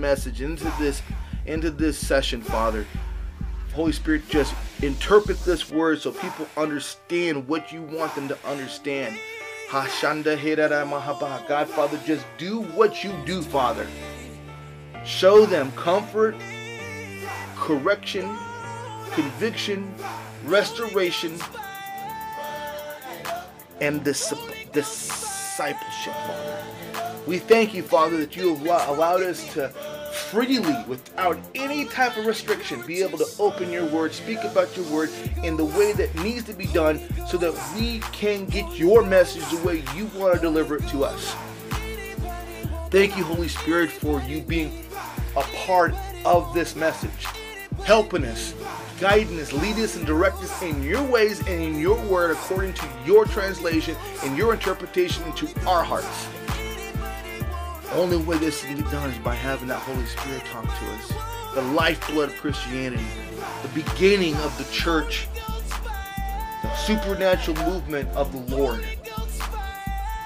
message, into this, into this session, Father. Holy Spirit, just interpret this word so people understand what you want them to understand. Hashanda Mahaba. God, Father, just do what you do, Father. Show them comfort, correction, conviction, restoration, and dis- discipleship, Father. We thank you, Father, that you have allowed us to freely, without any type of restriction, be able to open your word, speak about your word in the way that needs to be done so that we can get your message the way you want to deliver it to us. Thank you, Holy Spirit, for you being a part of this message, helping us, guiding us, lead us, and direct us in your ways and in your word according to your translation and your interpretation into our hearts. Only way this can be done is by having that Holy Spirit talk to us. The lifeblood of Christianity, the beginning of the church, the supernatural movement of the Lord.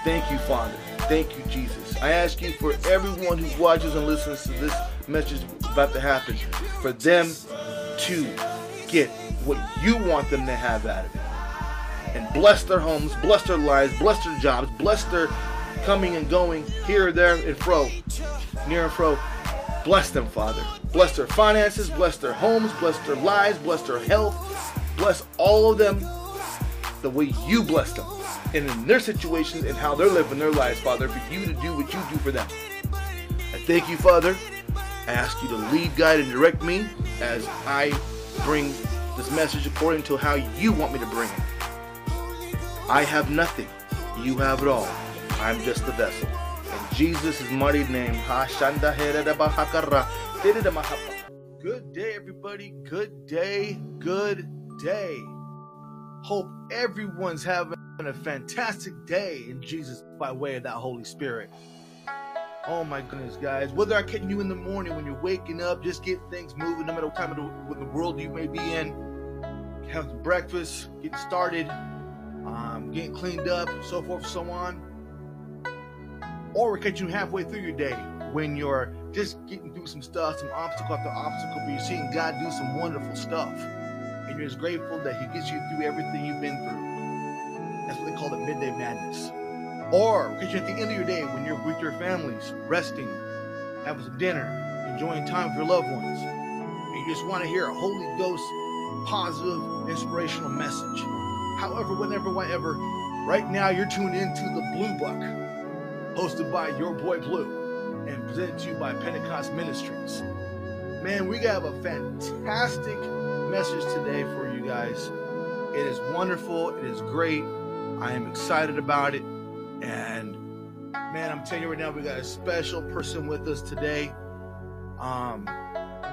Thank you, Father. Thank you, Jesus. I ask you for everyone who watches and listens to this message about to happen, for them to get what you want them to have out of it. And bless their homes, bless their lives, bless their jobs, bless their coming and going here, there, and fro, near and fro. Bless them, Father. Bless their finances, bless their homes, bless their lives, bless their health, bless all of them the way you bless them and in their situations and how they're living their lives, Father, for you to do what you do for them. I thank you, Father. I ask you to lead, guide, and direct me as I bring this message according to how you want me to bring it. I have nothing. You have it all. I'm just a vessel. In Jesus' mighty name. Good day, everybody. Good day. Good day. Hope everyone's having a fantastic day in Jesus by way of that Holy Spirit. Oh my goodness, guys. Whether I'm catching you in the morning when you're waking up, just get things moving, no matter what time of the, what the world you may be in. Have breakfast, get started, um, getting cleaned up, so forth, so on. Or we catch you halfway through your day when you're just getting through some stuff, some obstacle after obstacle, but you're seeing God do some wonderful stuff. And you're just grateful that He gets you through everything you've been through. That's what they call the midday madness. Or because you're at the end of your day when you're with your families, resting, having some dinner, enjoying time with your loved ones, and you just want to hear a Holy Ghost positive, inspirational message. However, whenever, whatever, right now you're tuned into the Blue Book, hosted by your boy Blue, and presented to you by Pentecost Ministries. Man, we got a fantastic message today for you guys. It is wonderful. It is great. I am excited about it. And man, I'm telling you right now, we got a special person with us today. Um,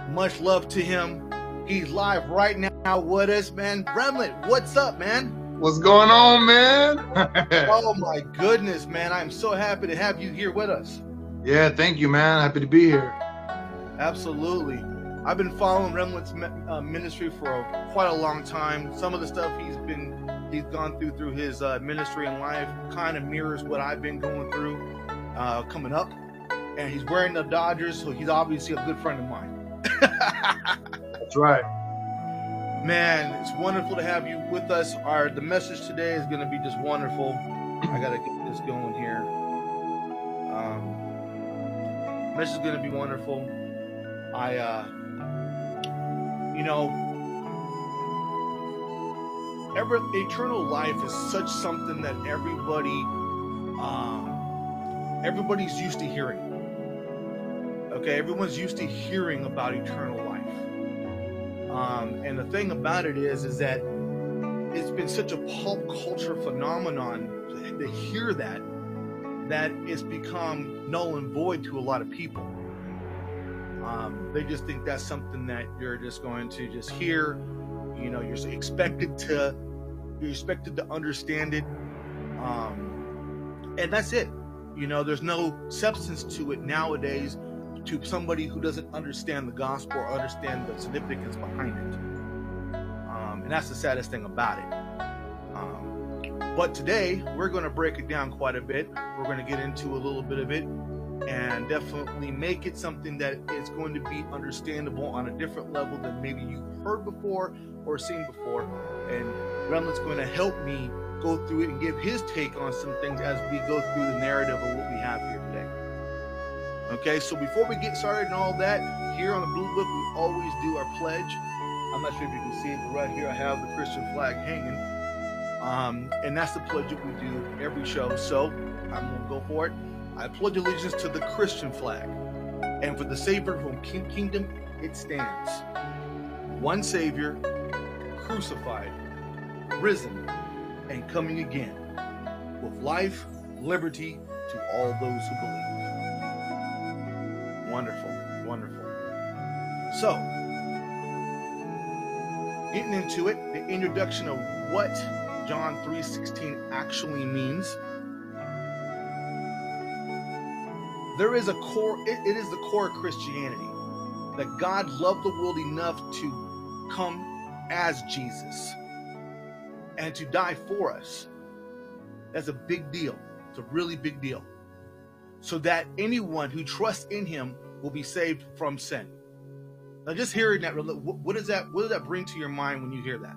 much love to him. He's live right now with us, man. Remnant, what's up, man? What's going on, man? Oh my goodness, man. I'm so happy to have you here with us. yeah, thank you, man. Happy to be here. Absolutely. I've been following Remnant's uh, ministry for quite a long time. Some of the stuff he's been he's gone through through his uh, ministry and life kind of mirrors what I've been going through. uh, coming up, and he's wearing the Dodgers, so he's obviously a good friend of mine. That's right. Man, it's wonderful to have you with us. Our the message today is going to be just wonderful. I gotta get this going here. Um, message is going to be wonderful. I, uh, you know, ever eternal life is such something that everybody, um, everybody's used to hearing. Okay, everyone's used to hearing about eternal life. Um, and the thing about it is, is that it's been such a pop culture phenomenon to, hear that that it's become null and void to a lot of people. Um, they just think that's something that you're just going to just hear. You know, you're expected to you're expected to understand it, um, and that's it. You know, there's no substance to it nowadays to somebody who doesn't understand the gospel or understand the significance behind it. Um, and that's the saddest thing about it. Um, but today, we're going to break it down quite a bit. We're going to get into a little bit of it and definitely make it something that is going to be understandable on a different level than maybe you've heard before or seen before. And Remnant's going to help me go through it and give his take on some things as we go through the narrative of what we have here. Okay, so before we get started and all that, here on the Blue Book, we always do our pledge. I'm not sure if you can see it, but right here I have the Christian flag hanging. Um, and that's the pledge that we do every show. So I'm going to go for it. I pledge allegiance to the Christian flag. And for the Savior from King Kingdom, it stands. One Savior, crucified, risen, and coming again, with life, liberty to all those who believe. Wonderful, wonderful. So, getting into it, the introduction of what John 3:16 actually means. There is a core it, it is the core of Christianity that God loved the world enough to come as Jesus and to die for us. That's a big deal. It's a really big deal so that anyone who trusts in him will be saved from sin. Now, just hearing that, what does that what does that bring to your mind when you hear that?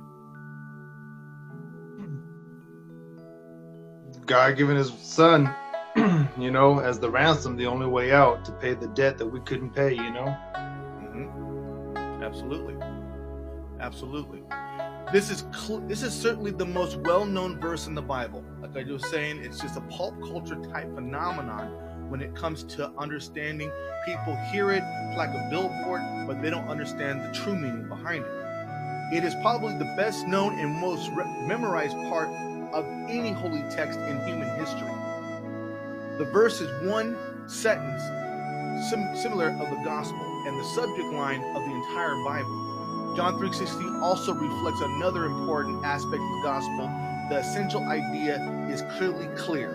God giving his son, you know, as the ransom, the only way out to pay the debt that we couldn't pay, you know? Mm-hmm. Absolutely, absolutely. This is cl- this is certainly the most well-known verse in the Bible. Like I was saying, it's just a pulp culture type phenomenon when it comes to understanding. People hear it like a billboard, but they don't understand the true meaning behind it. It is probably the best known and most re- memorized part of any holy text in human history. The verse is one sentence sim- similar of the gospel and the subject line of the entire Bible. John 3:16 also reflects another important aspect of the gospel. The essential idea is clearly clear.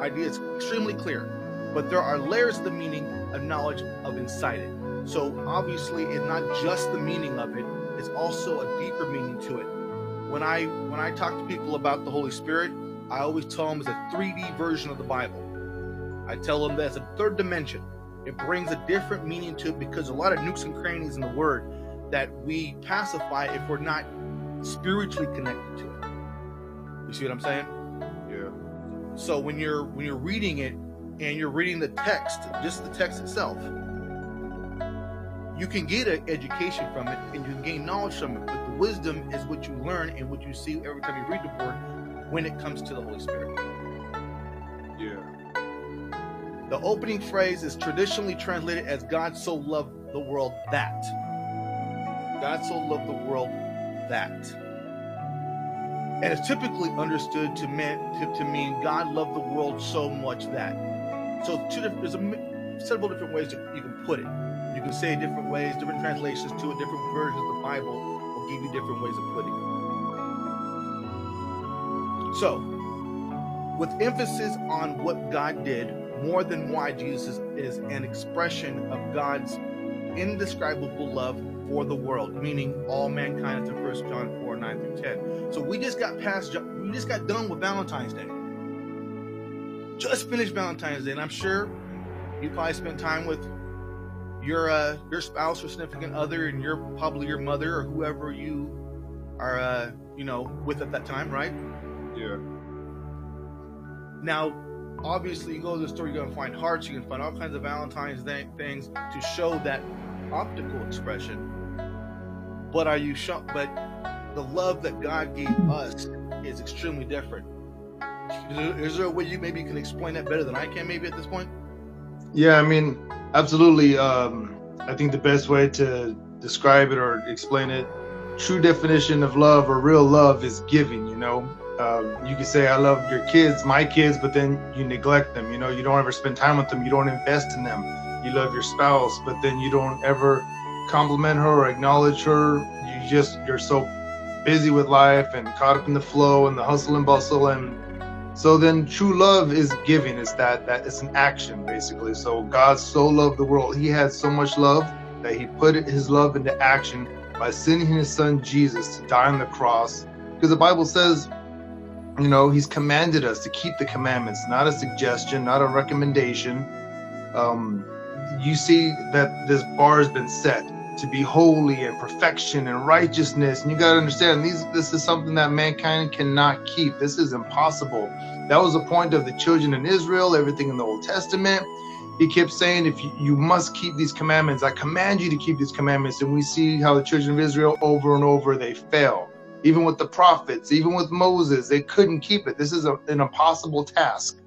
Idea is extremely clear but there are layers of the meaning of knowledge of inside it. So obviously, it's not just the meaning of it; it's also a deeper meaning to it. When I when I talk to people about the Holy Spirit, I always tell them it's a 3D version of the Bible. I tell them that's a third dimension. It brings a different meaning to it because a lot of nooks and crannies in the Word that we pacify if we're not spiritually connected to it. You see what I'm saying? Yeah. So when you're when you're reading it and you're reading the text, just the text itself, you can get an education from it and you can gain knowledge from it. But the wisdom is what you learn and what you see every time you read the word when it comes to the Holy Spirit. Yeah. The opening phrase is traditionally translated as God so loved the world that. God so loved the world that. And it's typically understood to mean, to, to mean God loved the world so much that. So two different, there's a, several different ways that you can put it. You can say different ways, different translations to it, different versions of the Bible will give you different ways of putting it. So, with emphasis on what God did, more than why Jesus is an expression of God's indescribable love for the world, meaning all mankind, in 1 John 4, 9 through 10. So we just got past, we just got done with Valentine's Day. Just finished Valentine's Day, and I'm sure you probably spent time with your uh, your spouse or significant other, and your probably your mother or whoever you are, uh, you know, with at that time, right? Yeah. Now, obviously, you go to the store, you're gonna find hearts, you can find all kinds of Valentine's Day things to show that optical expression. But are you shocked? But the love that God gave us is extremely different. Is there, is there a way you maybe can explain that better than I can, maybe at this point? Yeah, I mean, absolutely. Um, I think the best way to describe it or explain it, true definition of love or real love is giving. You know, um, you can say I love your kids, my kids, but then you neglect them. You know, you don't ever spend time with them. You don't invest in them. You love your spouse, but then you don't ever compliment her or acknowledge her. You just you're so busy with life and caught up in the flow and the hustle and bustle and so then true love is giving. It's that that it's an action basically. So God so loved the world. He had so much love that he put his love into action by sending his son Jesus to die on the cross. Because the Bible says, you know, he's commanded us to keep the commandments, not a suggestion, not a recommendation. Um, you see that this bar has been set to be holy and perfection and righteousness. And you got to understand these this is something that mankind cannot keep. This is impossible. That was the point of the children in Israel, everything in the Old Testament. He kept saying, if you, you must keep these commandments, I command you to keep these commandments. And we see how the children of Israel over and over they fail. Even with the prophets, even with Moses, they couldn't keep it. This is a, an impossible task.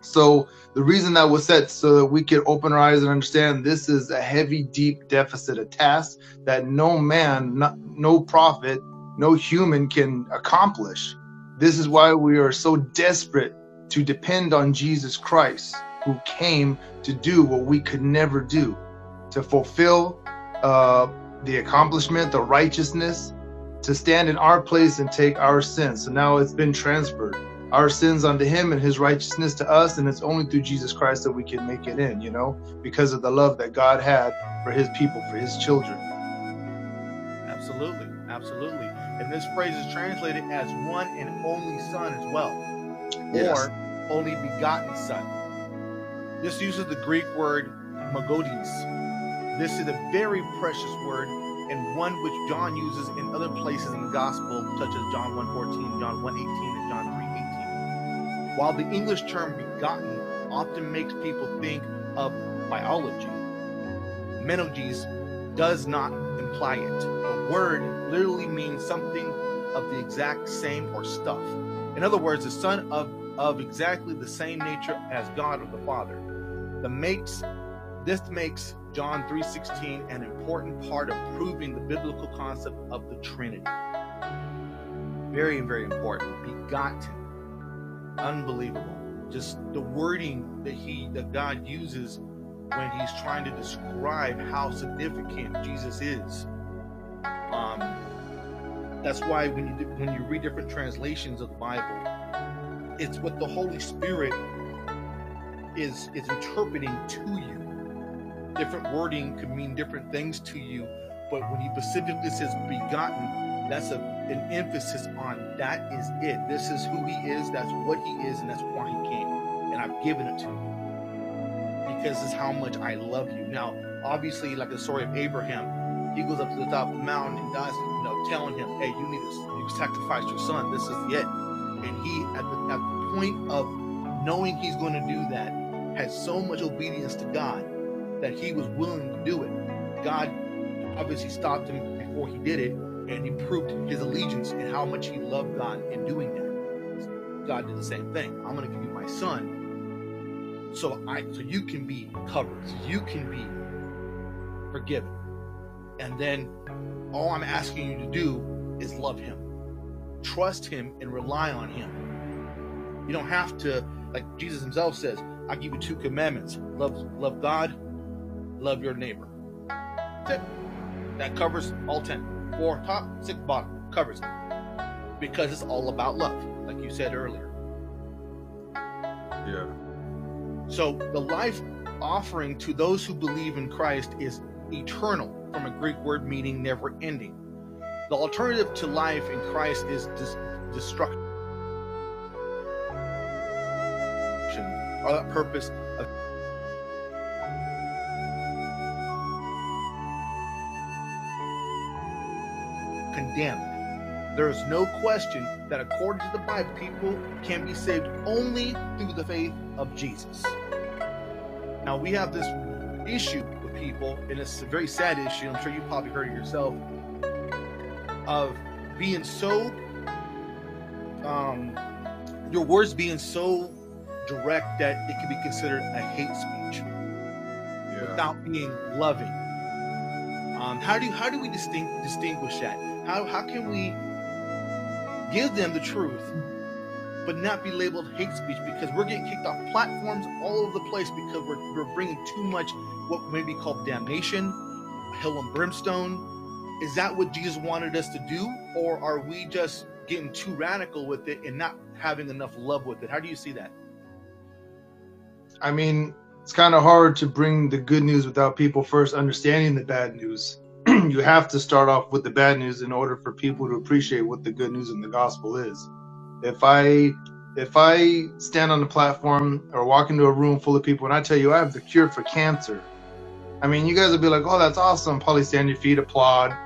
So the reason that was set so that we could open our eyes and understand this is a heavy, deep deficit, a task that no man, no, no prophet, no human can accomplish. This is why we are so desperate to depend on Jesus Christ, who came to do what we could never do, to fulfill uh, the accomplishment, the righteousness, to stand in our place and take our sins. So now it's been transferred our sins unto him and his righteousness to us and it's only through jesus christ that we can make it in you know because of the love that god had for his people for his children Absolutely, absolutely. And this phrase is translated as one and only son as well, Yes. or only begotten son. This uses the Greek word monogenes. This is a very precious word and one which John uses in other places in the gospel, such as John 1.14, John 1.18, and John 3.18. While the English term begotten often makes people think of biology, monogenes does not imply it. The word literally means something of the exact same or stuff. In other words, the son of, of exactly the same nature as God or the Father. The makes this makes John 3:16 an important part of proving the biblical concept of the Trinity. Very, very important. Begotten. Unbelievable. Just the wording that he that God uses when he's trying to describe how significant Jesus is. Um, that's why when you when you read different translations of the Bible, it's what the Holy Spirit is is interpreting to you. Different wording could mean different things to you, but when he specifically says begotten, that's a, an emphasis on that is it. This is who he is, that's what he is, and that's why he came. And I've given it to you because it's how much I love you. Now, obviously, like the story of Abraham, he goes up to the top of the mountain and God's you know telling him, "Hey, you need to you sacrifice your son. This is it." And he, at the at the point of knowing he's going to do that, had so much obedience to God that he was willing to do it. God obviously stopped him before he did it, and he proved his allegiance and how much he loved God in doing that. God did the same thing. I'm going to give you my son, so I so you can be covered, so you can be forgiven, and then all I'm asking you to do is love him, trust him, and rely on him. You don't have to, like Jesus himself says, I give you two commandments: love, love God, love your neighbor. That's it. That covers all ten. Four top, six bottom covers it. Because it's all about love, like you said earlier. yeah So the life offering to those who believe in Christ is eternal, from a Greek word meaning never ending. The alternative to life in Christ is dis- destruction. or that purpose condemned. There is no question that according to the Bible, people can be saved only through the faith of Jesus. Now we have this issue with people, and it's a very sad issue. I'm sure you probably heard it yourself, of being so um, your words being so direct that it can be considered a hate speech without being loving. Um, how do how do we distinct, distinguish that? How how can we give them the truth, but not be labeled hate speech because we're getting kicked off platforms all over the place because we're we're bringing too much what may be called damnation, hell and brimstone. Is that what Jesus wanted us to do, or are we just getting too radical with it and not having enough love with it? How do you see that? I mean, it's kind of hard to bring the good news without people first understanding the bad news. You have to start off with the bad news in order for people to appreciate what the good news in the gospel is. If I if I stand on the platform or walk into a room full of people and I tell you I have the cure for cancer, I mean, you guys will be like, "Oh, that's awesome!" Probably stand your feet, applaud.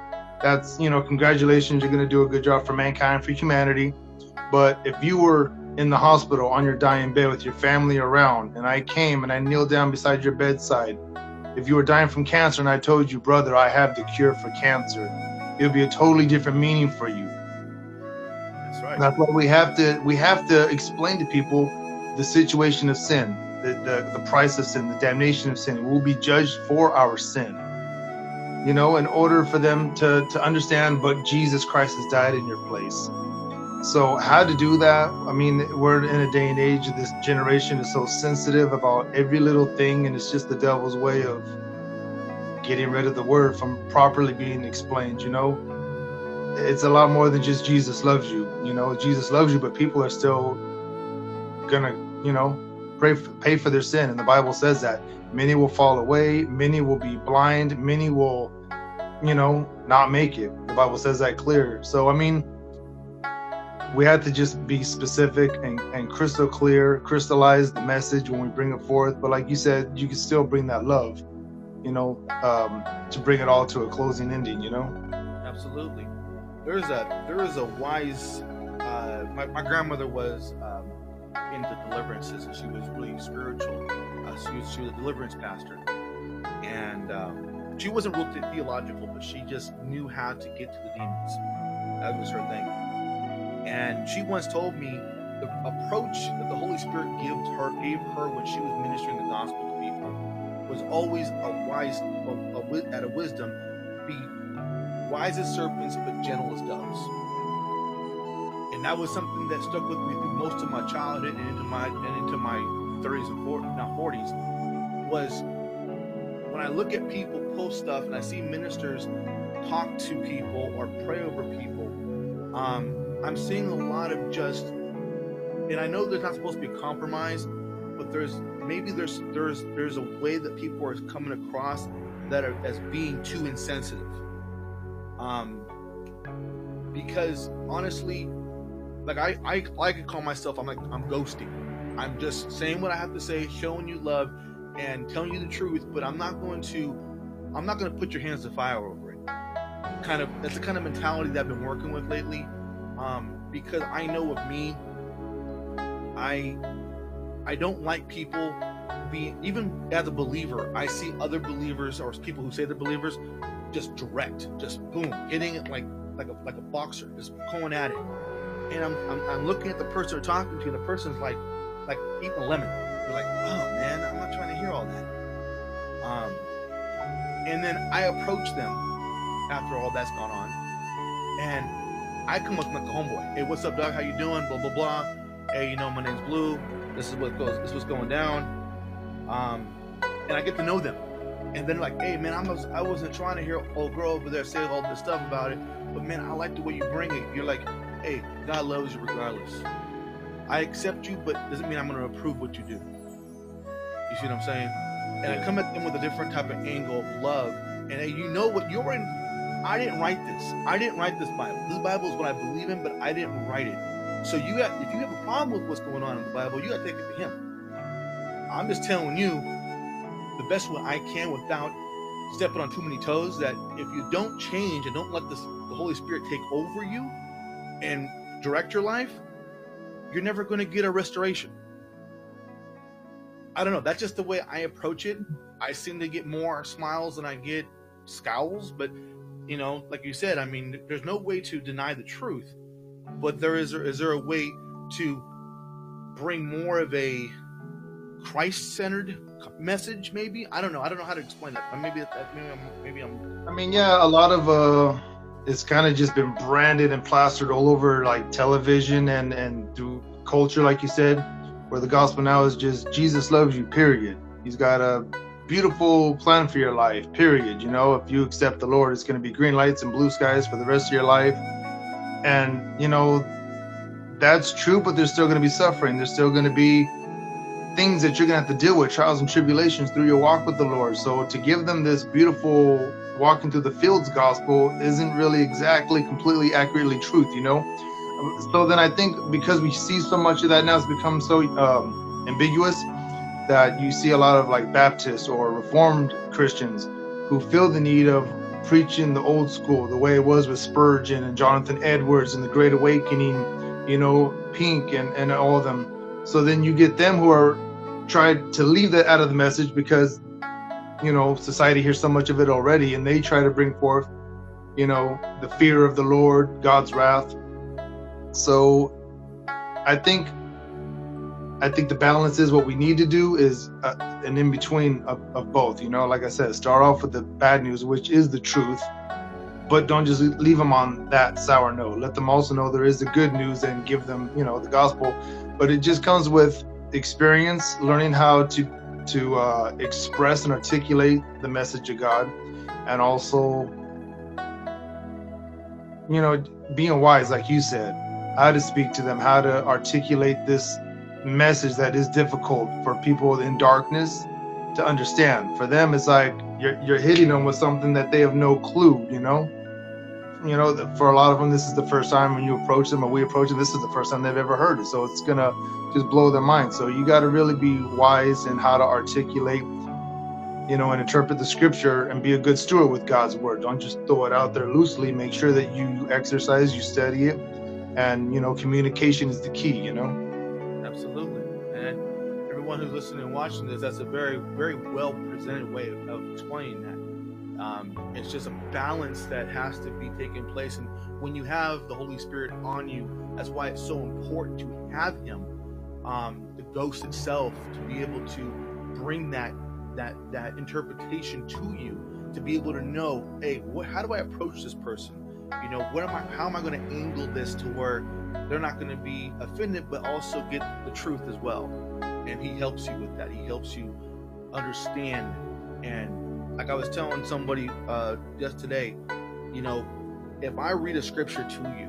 That's you know, congratulations, you're gonna do a good job for mankind, for humanity. But if you were in the hospital on your dying bed with your family around, and I came and I kneeled down beside your bedside, if you were dying from cancer and I told you, brother, I have the cure for cancer, it would be a totally different meaning for you. That's right. That's why we have to we have to explain to people the situation of sin, the, the, the price of sin, the damnation of sin. We'll be judged for our sin. You know, in order for them to to understand, but Jesus Christ has died in your place. So how to do that? I mean, we're in a day and age this generation is so sensitive about every little thing, and it's just the devil's way of getting rid of the word from properly being explained. You know, it's a lot more than just Jesus loves you. You know, Jesus loves you, but people are still gonna, you know, pray for, pay for their sin, and the Bible says that many will fall away, many will be blind, many will, you know, not make it. The Bible says that clear. So I mean we had to just be specific and, and crystal clear, crystallize the message when we bring it forth. But like you said, you can still bring that love, you know, um, to bring it all to a closing ending, you know? Absolutely. There's a there is a wise. Uh, my, my grandmother was um, into deliverances, and she was really spiritual. Uh, she was she was a deliverance pastor, and um, she wasn't real theological, but she just knew how to get to the demons. That was her thing. And she once told me the approach that the Holy Spirit gave her gave her when she was ministering the gospel to people was always a wise a, a, at a wisdom be wise as serpents but gentle as doves. And that was something that stuck with me through most of my childhood and into my and into my 30s and 40s, now 40s was when I look at people post stuff and I see ministers talk to people or pray over people, um, I'm seeing a lot of just and I know there's not supposed to be compromise, but there's maybe there's there's there's a way that people are coming across that are as being too insensitive. Um, because honestly, like I I I could call myself I'm like I'm ghosting. I'm just saying what I have to say, showing you love, and telling you the truth. But I'm not going to I'm not going to put your hands to fire over it. Kind of that's the kind of mentality that I've been working with lately. Um, because I know of me, I I don't like people being even as a believer. I see other believers or people who say they're believers just direct, just boom, hitting it like like a like a boxer, just going at it. And I'm I'm, I'm looking at the person they're talking to, and the person's like like eating a lemon. They're like, oh man, I'm not trying to hear all that. Um, and then I approach them after all that's gone on, and I come up like a homeboy. Hey, what's up, dog? How you doing? Blah blah blah. Hey, you know my name's Blue. This is what goes. This is what's going down. Um, and I get to know them. And then like, hey man, I was I wasn't trying to hear old girl over there say all this stuff about it, but man, I like the way you bring it. You're like, hey, God loves you regardless. I accept you, but doesn't mean I'm going to approve what you do. You see what I'm saying? And I come at them with a different type of angle of love. And hey, you know what? You're in. I didn't write this. I didn't write this Bible. This Bible is what I believe in, but I didn't write it. So you got, if you have a problem with what's going on in the Bible, you got to take it to Him. I'm just telling you the best way I can without stepping on too many toes. That if you don't change and don't let this, the Holy Spirit take over you and direct your life, you're never going to get a restoration. I don't know. That's just the way I approach it. I seem to get more smiles than I get scowls, but you know, like you said, I mean, there's no way to deny the truth, but there is is there a way to bring more of a Christ-centered message? Maybe I don't know. I don't know how to explain that. Maybe that maybe I'm maybe I'm. I mean, yeah, a lot of uh, it's kind of just been branded and plastered all over like television and and through culture, like you said, where the gospel now is just Jesus loves you. Period. He's got a beautiful plan for your life. Period. You know, if you accept the Lord, it's going to be green lights and blue skies for the rest of your life. And you know, that's true, but there's still going to be suffering. There's still going to be things that you're going to have to deal with, trials and tribulations through your walk with the Lord. So to give them this beautiful walking through the fields gospel isn't really exactly completely accurately truth, you know? So then I think because we see so much of that now, it's become so um, ambiguous that you see a lot of like Baptists or Reformed Christians who feel the need of preaching the old school, the way it was with Spurgeon and Jonathan Edwards and the Great Awakening, you know, Pink and, and all of them. So then you get them who are tried to leave that out of the message because, you know, society hears so much of it already and they try to bring forth, you know, the fear of the Lord, God's wrath. So I think I think the balance is what we need to do is uh, an in between of, of both. You know, like I said, start off with the bad news, which is the truth, but don't just leave them on that sour note. Let them also know there is the good news and give them, you know, the gospel. But it just comes with experience, learning how to to uh, express and articulate the message of God, and also, you know, being wise, like you said, how to speak to them, how to articulate this message that is difficult for people in darkness to understand. For them, it's like you're you're hitting them with something that they have no clue. You know, you know. For a lot of them, this is the first time when you approach them, or we approach them. This is the first time they've ever heard it, so it's gonna just blow their mind. So you got to really be wise in how to articulate, you know, and interpret the scripture and be a good steward with God's word. Don't just throw it out there loosely. Make sure that you exercise, you study it, and you know, communication is the key. You know. Absolutely. And everyone who's listening and watching this, that's a very, very well presented way of, of explaining that. Um, it's just a balance that has to be taking place. And when you have the Holy Spirit on you, that's why it's so important to have Him, um, the ghost itself, to be able to bring that that that interpretation to you, to be able to know, hey, what, how do I approach this person? You know, what am I? How am I going to angle this to where they're not going to be offended, but also get the truth as well. And he helps you with that. He helps you understand. And like I was telling somebody uh, just today, you know, if I read a scripture to you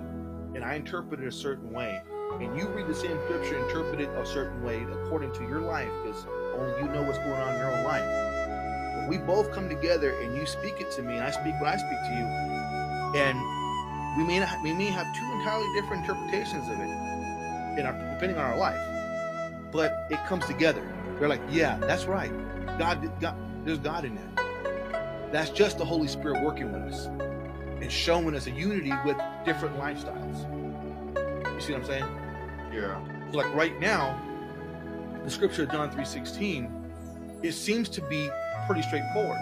and I interpret it a certain way, and you read the same scripture, interpret it a certain way according to your life, because only you know what's going on in your own life. When we both come together and you speak it to me, and I speak what I speak to you, and we may not, we may have two entirely different interpretations of it, in our, depending on our life. But it comes together. We're like, yeah, that's right. God, God, there's God in that. That's just the Holy Spirit working with us and showing us a unity with different lifestyles. You see what I'm saying? Yeah. So like right now, the scripture of John 3:16, it seems to be pretty straightforward.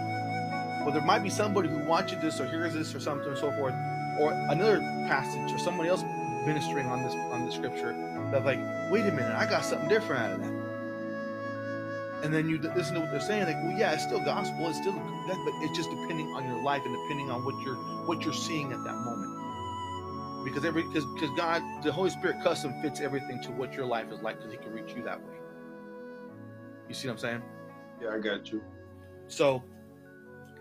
But there might be somebody who watches this or hears this or something and so forth, or another passage or somebody else ministering on this on the scripture that like, wait a minute, I got something different out of that. And then you listen to what they're saying, like, well, yeah, it's still gospel, it's still that, but it's just depending on your life and depending on what you're what you're seeing at that moment. Because every because because God, the Holy Spirit custom fits everything to what your life is like because he can reach you that way. You see what I'm saying? Yeah, I got you. So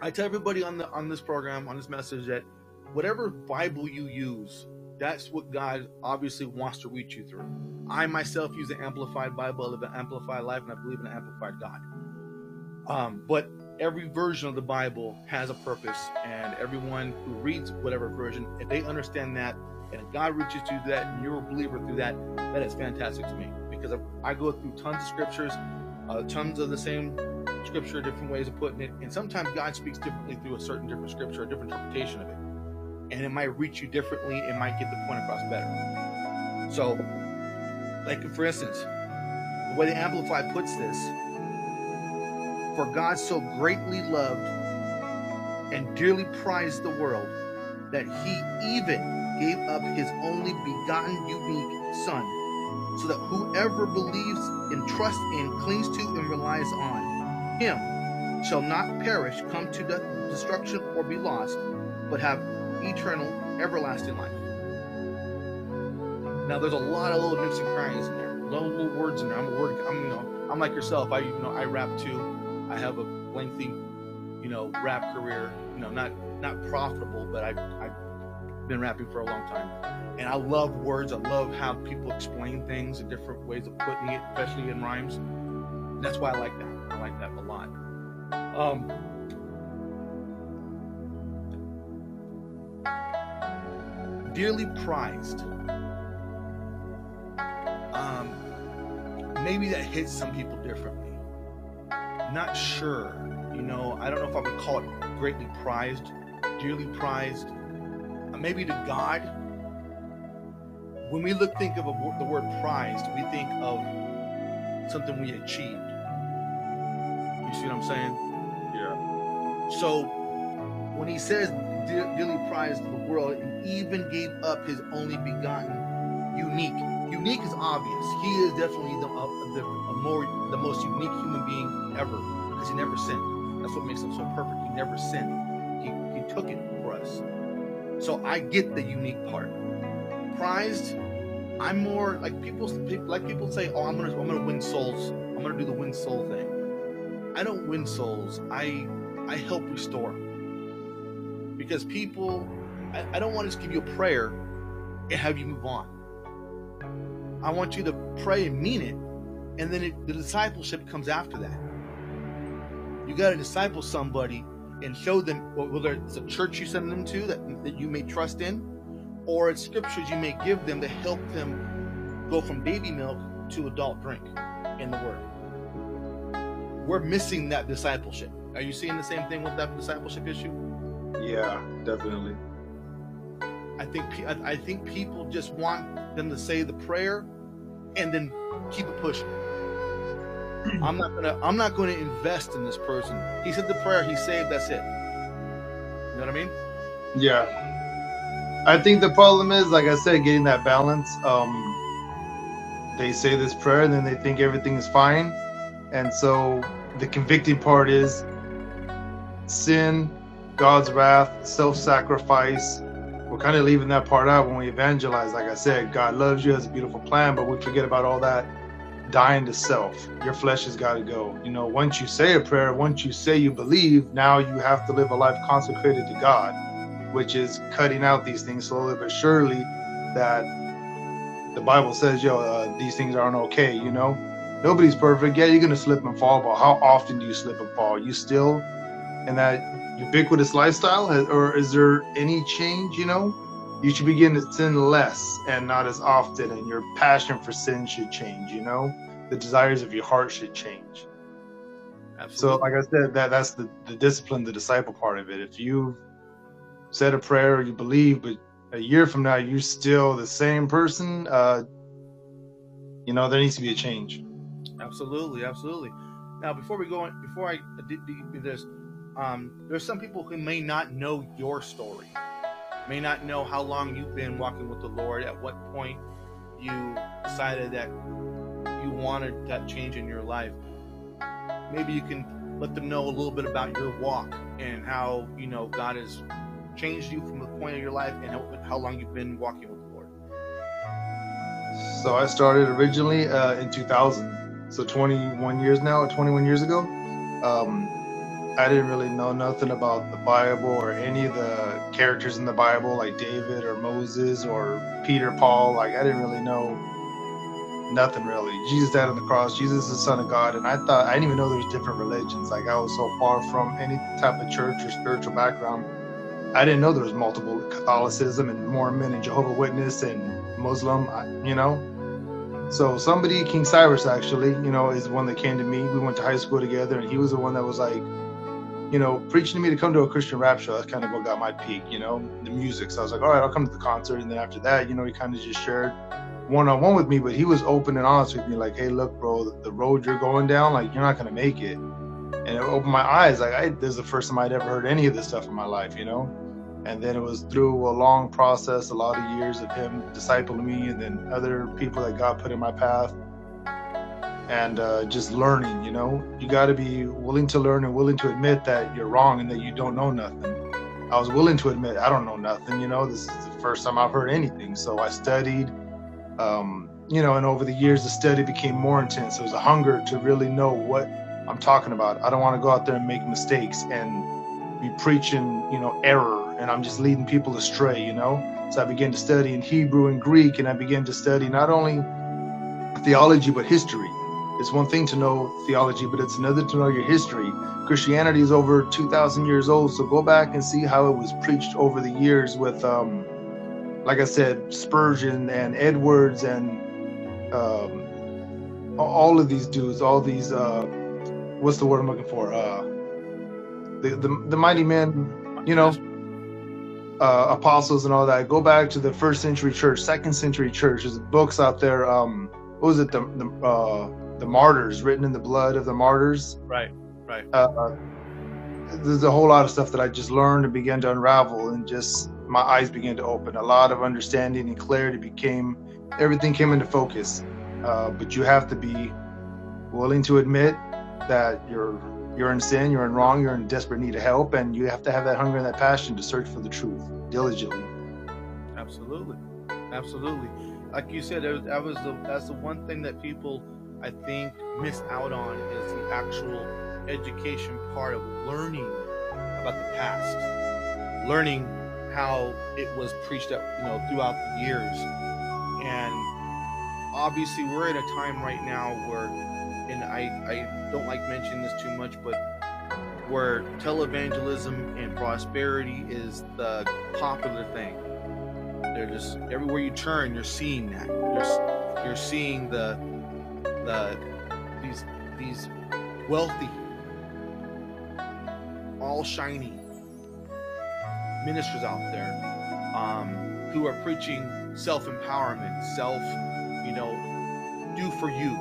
I tell everybody on the on this program, on this message, that whatever Bible you use, that's what God obviously wants to reach you through. I myself use the Amplified Bible, I live an Amplified life, and I believe in an Amplified God. Um, but every version of the Bible has a purpose, and everyone who reads whatever version, if they understand that, and God reaches you through that, and you're a believer through that, that is fantastic to me because I go through tons of scriptures. Uh, tons of the same scripture, different ways of putting it, and sometimes God speaks differently through a certain different scripture, a different interpretation of it, and it might reach you differently. It might get the point across better. So, like for instance, the way the Amplified puts this: "For God so greatly loved and dearly prized the world that He even gave up His only begotten, unique Son." so that whoever believes and trusts in, clings to, and relies on him shall not perish, come to de- destruction, or be lost, but have eternal, everlasting life. Now, there's a lot of little nooks and crannies in there, little, little words in there. I'm a word. I'm you know, I'm like yourself. I you know, I rap too. I have a lengthy, you know, rap career. You know, not not profitable, but I been rapping for a long time and I love words. I love how people explain things and different ways of putting it, especially in rhymes. That's why I like that. I like that a lot. Um, dearly prized. Um, maybe that hits some people differently. Not sure. You know, I don't know if I would call it greatly prized, dearly prized. Maybe to God, when we look think of a, the word prized, we think of something we achieved. You see what I'm saying? Yeah. So when he says "De- dearly prized the world and even gave up his only begotten, unique. Unique is obvious. He is definitely the, uh, the a more the most unique human being ever because he never sinned. That's what makes him so perfect. He never sinned. He he took it for us. So I get the unique part. Prized, I'm more like people like people say, "Oh, I'm gonna I'm gonna win souls. I'm gonna do the win soul thing." I don't win souls. I I help restore. Because people, I, I don't want to just give you a prayer and have you move on. I want you to pray and mean it, and then it, the discipleship comes after that. You got to disciple somebody and show them whether it's a church you send them to that, that you may trust in, or it's scriptures you may give them to help them go from baby milk to adult drink in the Word. We're missing that discipleship. Are you seeing the same thing with that discipleship issue? Yeah, definitely. I think I I think people just want them to say the prayer and then keep it pushing. I'm not gonna I'm not gonna invest in this person. He said the prayer, he saved, that's it. You know what I mean? Yeah. I think the problem is, like I said, getting that balance. Um, they say this prayer and then they think everything is fine. And so the convicting part is sin, God's wrath, self sacrifice. We're kind of leaving that part out when we evangelize. Like I said, God loves you, has a beautiful plan, but we forget about all that dying to self. Your flesh has got to go. You know, once you say a prayer, once you say you believe, now you have to live a life consecrated to God, which is cutting out these things slowly but surely that the Bible says, yo, uh, these things aren't okay, you know? Nobody's perfect. Yeah, you're going to slip and fall, but how often do you slip and fall? You still in that ubiquitous lifestyle, or is there any change, you know? You should begin to sin less and not as often, and your passion for sin should change, you know? The desires of your heart should change. So, like I said, that that's the, the discipline, the disciple part of it. If you said a prayer, you believe, but a year from now you're still the same person, uh, you know, there needs to be a change. Absolutely, absolutely. Now, before we go on, before I did do this, um, there's some people who may not know your story, may not know how long you've been walking with the Lord, at what point you decided that you wanted that change in your life. Maybe you can let them know a little bit about your walk and how you know God has changed you from the point of your life and how, long you've been walking with the Lord. So I started originally uh, in 2000, so 21 years now, or 21 years ago. Um, I didn't really know nothing about the Bible or any of the characters in the Bible, like David or Moses or Peter, Paul. Like I didn't really know nothing really. Jesus died on the cross. Jesus is the Son of God, and I thought I didn't even know there was different religions. Like I was so far from any type of church or spiritual background. I didn't know there was multiple Catholicism and Mormon and Jehovah Witness and Muslim. You know, So somebody, King Cyrus, actually, you know, is one that came to me. We went to high school together, and he was the one that was like, you know, preaching to me to come to a Christian rap show. That's kind of what got my peak, you know, the music. So I was like, all right, I'll come to the concert. And then after that, you know, he kind of just shared one on one with me, but he was open and honest with me, like, hey, look, bro, the road you're going down, like, you're not gonna make it. And it opened my eyes. Like, I, this is the first time I'd ever heard any of this stuff in my life, you know. And then it was through a long process, a lot of years of him discipling me, and then other people that God put in my path, and uh, just learning. You know, you got to be willing to learn and willing to admit that you're wrong and that you don't know nothing. I was willing to admit I don't know nothing. You know, this is the first time I've heard anything. So I studied, um, you know, and over the years the study became more intense. There was a hunger to really know what I'm talking about. I don't want to go out there and make mistakes and be preaching, you know, error, and I'm just leading people astray. You know, so I began to study in Hebrew and Greek, and I began to study not only theology but history. It's one thing to know theology, but it's another to know your history. Christianity is over 2,000 years old, so go back and see how it was preached over the years with, um, like I said, Spurgeon and Edwards and um, all of these dudes, all these, uh, what's the word I'm looking for? Uh, the, the, the mighty men, you know, uh, apostles and all that. Go back to the first century church, second century church. There's books out there. Um, what was it? The, the uh, the martyrs written in the blood of the martyrs Right. Right. uh, there's a whole lot of stuff that i just learned and began to unravel and just my eyes began to open a lot of understanding and clarity became everything came into focus uh, but you have to be willing to admit that you're you're in sin you're in wrong you're in desperate need of help and you have to have that hunger and that passion to search for the truth diligently Absolutely, absolutely. Like you said, that was, that was the that's the one thing that people I think miss out on is the actual education part of learning about the past, learning how it was preached up, you know, throughout the years, and obviously we're at a time right now where, and I I don't like mentioning this too much, but where televangelism and prosperity is the popular thing. They're just everywhere you turn, you're seeing that. You're you're seeing the the these these wealthy, all shiny ministers out there um, who are preaching self empowerment, self, you know, do for you.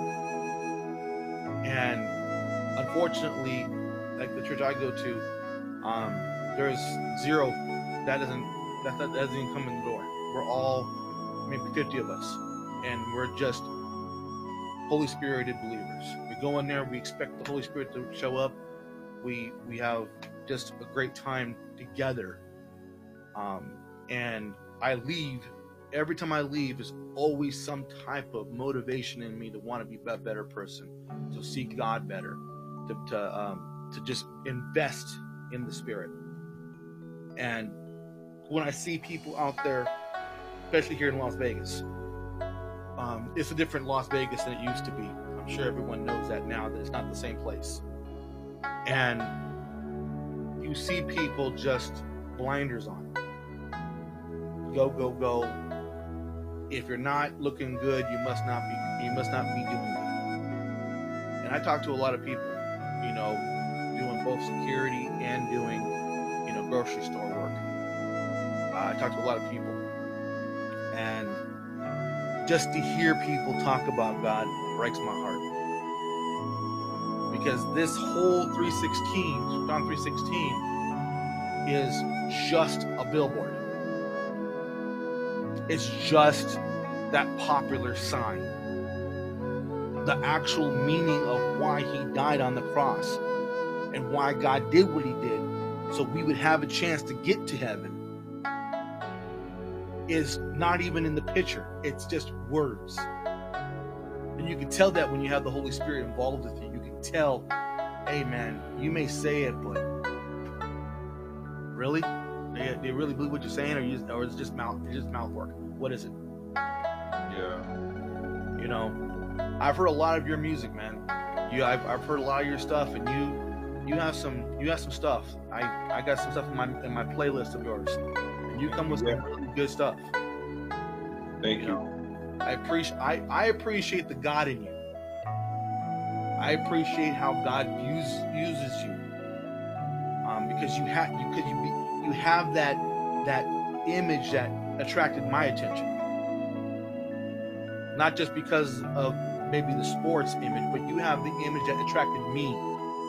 And unfortunately, like the church I go to, um, there's zero. That doesn't that, that doesn't even come in the door. We're all maybe 50 of us, and we're just Holy Spirited believers. We go in there, we expect the Holy Spirit to show up. We we have just a great time together. Um, and I leave every time I leave is always some type of motivation in me to want to be a better person, to seek God better, to to um, to just invest in the Spirit. And when I see people out there, especially here in Las Vegas, um, it's a different Las Vegas than it used to be. I'm sure everyone knows that now that it's not the same place. And you see people just blinders on. Go, go, go. If you're not looking good, you must not be you must not be doing good. And I talk to a lot of people, you know, doing both security and doing, you know, grocery store work. Uh, I talk to a lot of people. Just to hear people talk about God breaks my heart. Because this whole 316, John 316, is just a billboard. It's just that popular sign. The actual meaning of why he died on the cross and why God did what he did so we would have a chance to get to heaven is not even in the picture. It's just words. And you can tell that when you have the Holy Spirit involved with you. You can tell, hey man, you may say it, but really? Do you, really believe what you're saying, or you, or it's just mouth, it's just mouth work? What is it? yeah You know, I've heard a lot of your music, man. You, I've, I've heard a lot of your stuff, and you, you have some, you have some stuff. I, I got some stuff in my, in my playlist of yours, and you come with some really good stuff. thank you you know I appreciate I, I appreciate the God in you. I appreciate how God use, uses you. Um, because you have you could you be, you have that that image that attracted my attention. Not just because of maybe the sports image, but you have the image that attracted me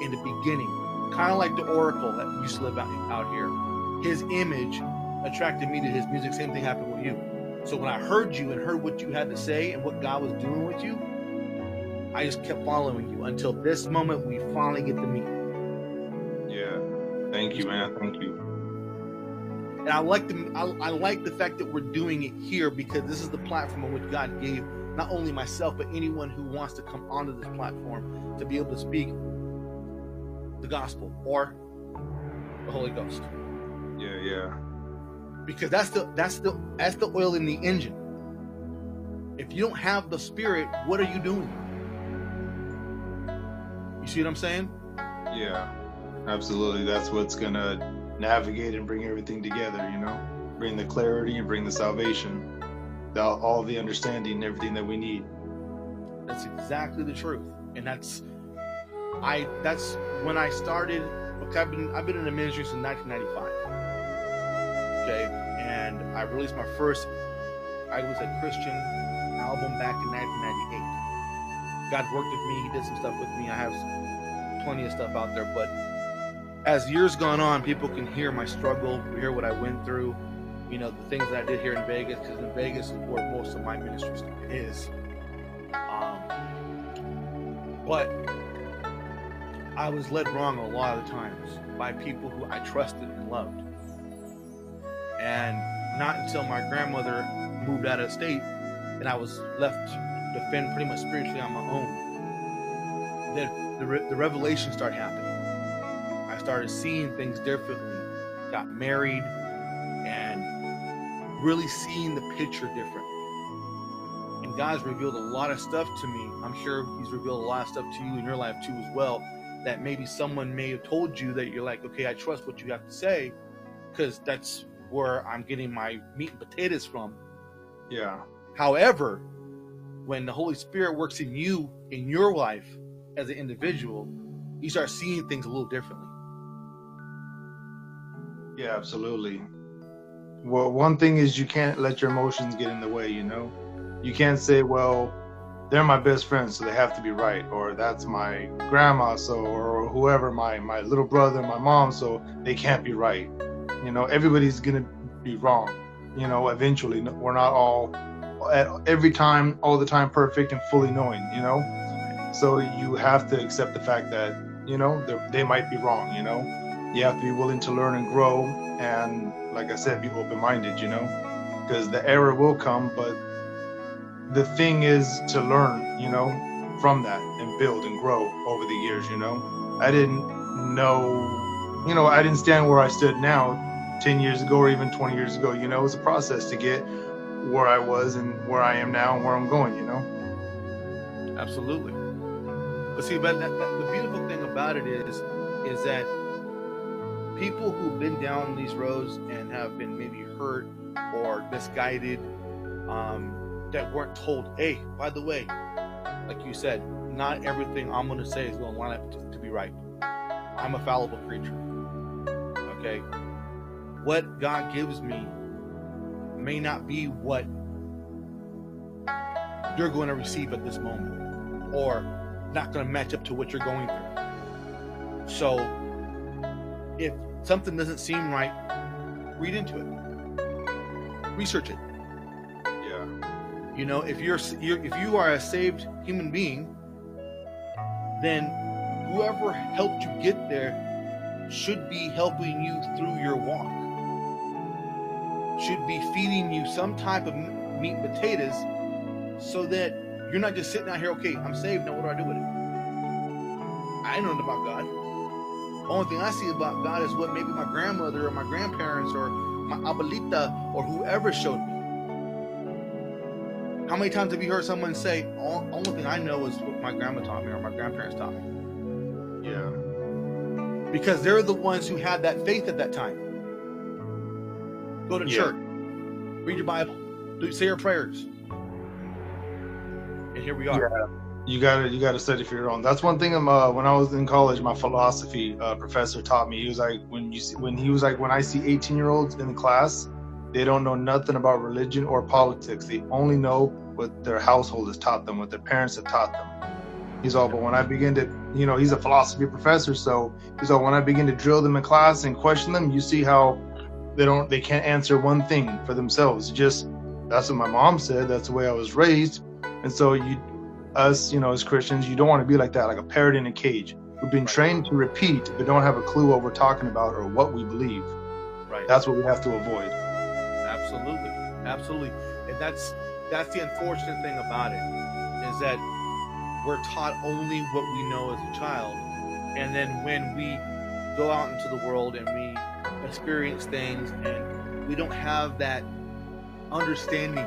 in the beginning. Kind of like the Oracle that used to live out, out here. His image attracted me to his music. Same thing happened with you. So when I heard you and heard what you had to say and what God was doing with you, I just kept following you until this moment we finally get to meet. Yeah. Thank you, man. Thank you. And I like the I, I like the fact that we're doing it here because this is the platform on which God gave not only myself but anyone who wants to come onto this platform to be able to speak the gospel or the Holy Ghost. Yeah, yeah. Because that's the that's the that's the oil in the engine. If you don't have the spirit, what are you doing? You see what I'm saying? Yeah. Absolutely. That's what's gonna navigate and bring everything together, you know? Bring the clarity and bring the salvation. The, all the understanding and everything that we need. That's exactly the truth, and that's I. That's when I started. Look, I've been I've been in the ministry since 1995. And I released my first I was a Christian album back in 1998. God worked with me. He did some stuff with me. I have plenty of stuff out there, but as years gone on, people can hear my struggle, hear what I went through, you know, the things that I did here in Vegas, because in Vegas is where most of my ministry is. Um, but I was led wrong a lot of times by people who I trusted and loved. And not until my grandmother moved out of state and I was left to defend pretty much spiritually on my own, that the, re- the revelation started happening. I started seeing things differently, got married, and really seeing the picture differently. And God's revealed a lot of stuff to me. I'm sure He's revealed a lot of stuff to you in your life too, as well. That maybe someone may have told you that you're like, okay, I trust what you have to say, because that's where I'm getting my meat and potatoes from. Yeah. However, when the Holy Spirit works in you, in your life as an individual, you start seeing things a little differently. Yeah, absolutely. Well, one thing is you can't let your emotions get in the way, you know? You can't say, well, they're my best friends, so they have to be right, or that's my grandma, so, or whoever, my, my little brother, my mom, so they can't be right. You know, everybody's gonna be wrong, you know, eventually. We're not all at every time, all the time perfect and fully knowing, you know? So you have to accept the fact that, you know, they might be wrong, you know? You have to be willing to learn and grow, and like I said, be open minded, you know? Because the error will come, but the thing is to learn, you know, from that and build and grow over the years, you know? I didn't know, you know, I didn't stand where I stood now 10 years ago or even 20 years ago, you know? It was a process to get where I was and where I am now and where I'm going, you know? Absolutely. But see, but that, that, the beautiful thing about it is, is that people who've been down these roads and have been maybe hurt or misguided, um, that weren't told, hey, by the way, like you said, not everything I'm going to say is going to line up to, to be right. I'm a fallible creature. Okay? What God gives me may not be what you're going to receive at this moment or not going to match up to what you're going through. So if something doesn't seem right, read into it. Research it. Yeah. You know, if you're, you're if you are a saved human being, then whoever helped you get there should be helping you through your walk. Should be feeding you some type of meat and potatoes so that you're not just sitting out here, okay, I'm saved, now what do I do with it? I ain't know nothing about God. The only thing I see about God is what maybe my grandmother or my grandparents or my abuelita or whoever showed me. How many times have you heard someone say, "All only thing I know is what my grandma taught me or my grandparents taught me"? Yeah. Because they're the ones who had that faith at that time. Go to Yeah. church, read your Bible, do say your prayers. and here we are. you gotta you gotta study for your own. That's one thing. Um, uh, when I was in college, my philosophy uh, professor taught me. He was like, when you see, when he was like, when I see 18 year olds in the class, they don't know nothing about religion or politics. They only know what their household has taught them, what their parents have taught them. He's all, but when I begin to, you know, he's a philosophy professor, so he's all, when I begin to drill them in class and question them, you see how they don't, they can't answer one thing for themselves. Just that's what my mom said. That's the way I was raised, and so you, us, you know, as Christians, you don't want to be like that, like a parrot in a cage. We've been trained to repeat, but don't have a clue what we're talking about or what we believe. Right. That's what we have to avoid. Absolutely, absolutely, and that's that's the unfortunate thing about it is that we're taught only what we know as a child, and then when we go out into the world and we experience things and we don't have that understanding,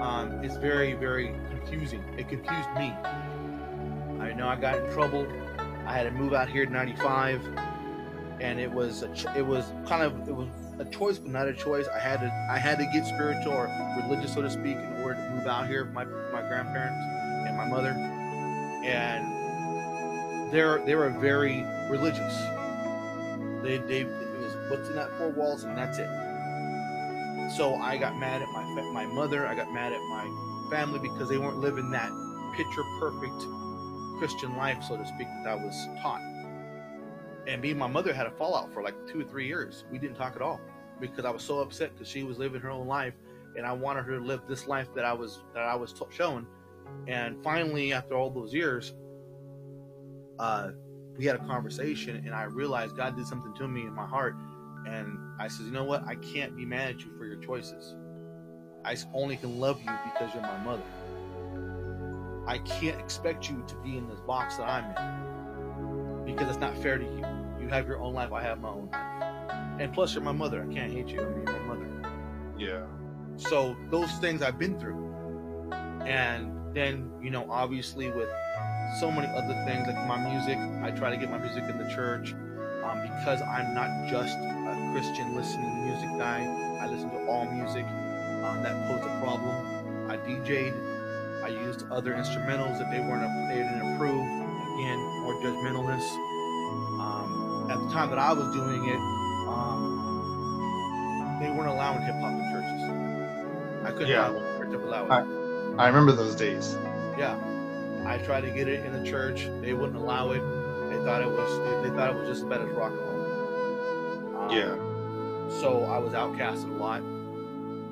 um, it's very very confusing. It confused me. I know I got in trouble. I had to move out here in '95, and it was a ch- it was kind of it was a choice, but not a choice. I had to I had to get spiritual or religious, so to speak, in order to move out here. with My my grandparents and my mother, and they're they were very religious. They they it was what's in that four walls, and that's it. So I got mad at my my mother. I got mad at my family because they weren't living that picture perfect Christian life, so to speak, that I was taught and me and my mother had a fallout for like two or three years. We didn't talk at all because I was so upset because she was living her own life, and I wanted her to live this life that I was that I was t- shown. And finally, after all those years, uh, we had a conversation, and I realized God did something to me in my heart, and I said, you know what? I can't be mad at you for your choices. I only can love you because you're my mother. I can't expect you to be in this box that I'm in because it's not fair to you. You have your own life, I have my own life. And plus, you're my mother. I can't hate you. I'm your mother. Yeah. So those things I've been through. And then, you know, obviously with so many other things like my music, I try to get my music in the church um, because I'm not just a Christian listening music guy. I listen to all music. Um, that posed a problem. I DJ'd. I used other instrumentals that they weren't they didn't approve. Again, more judgmentalness. Um, at the time that I was doing it, um, they weren't allowing hip hop in churches. I couldn't Yeah. allow it. I- I remember those days. Yeah, I tried to get it in the church. They wouldn't allow it. They thought it was they thought it was just as bad as rock and roll. Um, Yeah. So I was outcasted a lot.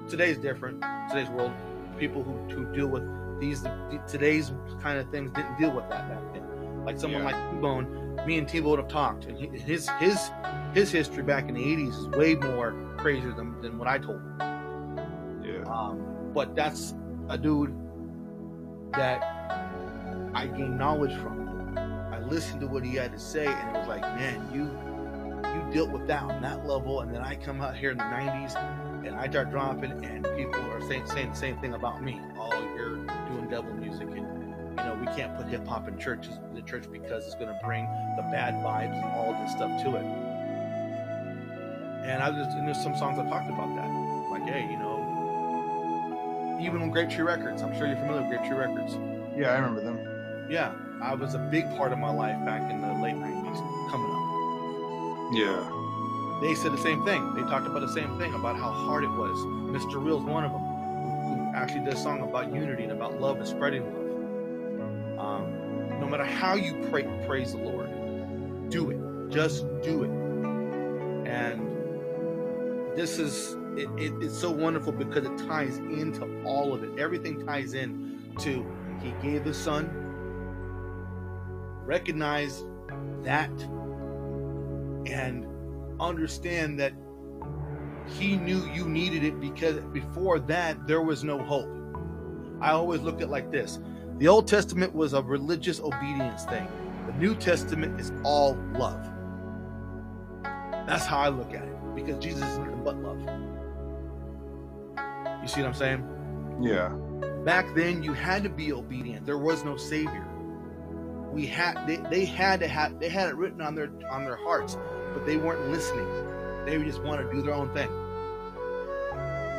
Today's different. Today's world, people who, who deal with these today's kind of things didn't deal with that back then. Like someone Yeah. like T-Bone, me and T-Bone would have talked, and he- his his his history back in the '80s is way more crazier than, than what I told him. Yeah. Um, but that's a dude that I gained knowledge from. I listened to what he had to say, and it was like, man, you you dealt with that on that level, and then I come out here in the '90s, and I start dropping, and people are saying saying the same thing about me. Oh, you're doing devil music, and you know we can't put hip hop in churches in the church because it's going to bring the bad vibes and all this stuff to it. And I just and there's some songs I talked about that, like, hey, you know, even with Grapetree Records, I'm sure you're familiar with Grapetree Records. Yeah, I remember them. Yeah, I was a big part of my life back in the late '90s, coming up. Yeah. They said the same thing. They talked about the same thing about how hard it was. Mr. Real's one of them, who, actually does a song about unity and about love and spreading love. Um, no matter how you pray, praise the Lord, do it. Just do it. And this is it, it, it's so wonderful because it ties into all of it. Everything ties in to He gave His Son. Recognize that and understand that he knew you needed it because before that there was no hope. I always look at it like this. The Old Testament was a religious obedience thing. The New Testament is all love. That's how I look at it because Jesus is nothing but love. You see what I'm saying? Yeah. Back then you had to be obedient. There was no savior. We had they, they had to have they had it written on their on their hearts, but they weren't listening. They just want to do their own thing.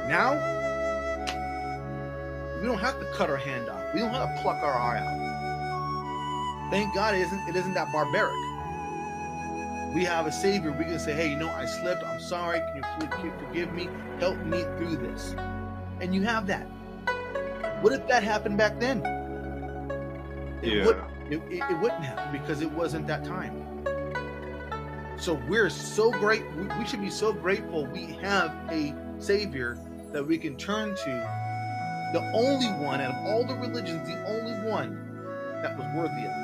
Now we don't have to cut our hand off. We don't have to pluck our eye out. Thank God it isn't it isn't that barbaric. We have a savior. We can say, hey, you know, I slipped. I'm sorry. Can you please forgive me? Help me through this. And you have that. What if that happened back then? Yeah. wouldn't. It, it, it wouldn't have because it wasn't that time. So we're so great. We, we should be so grateful we have a savior that we can turn to. The only one out of all the religions, the only one that was worthy of it.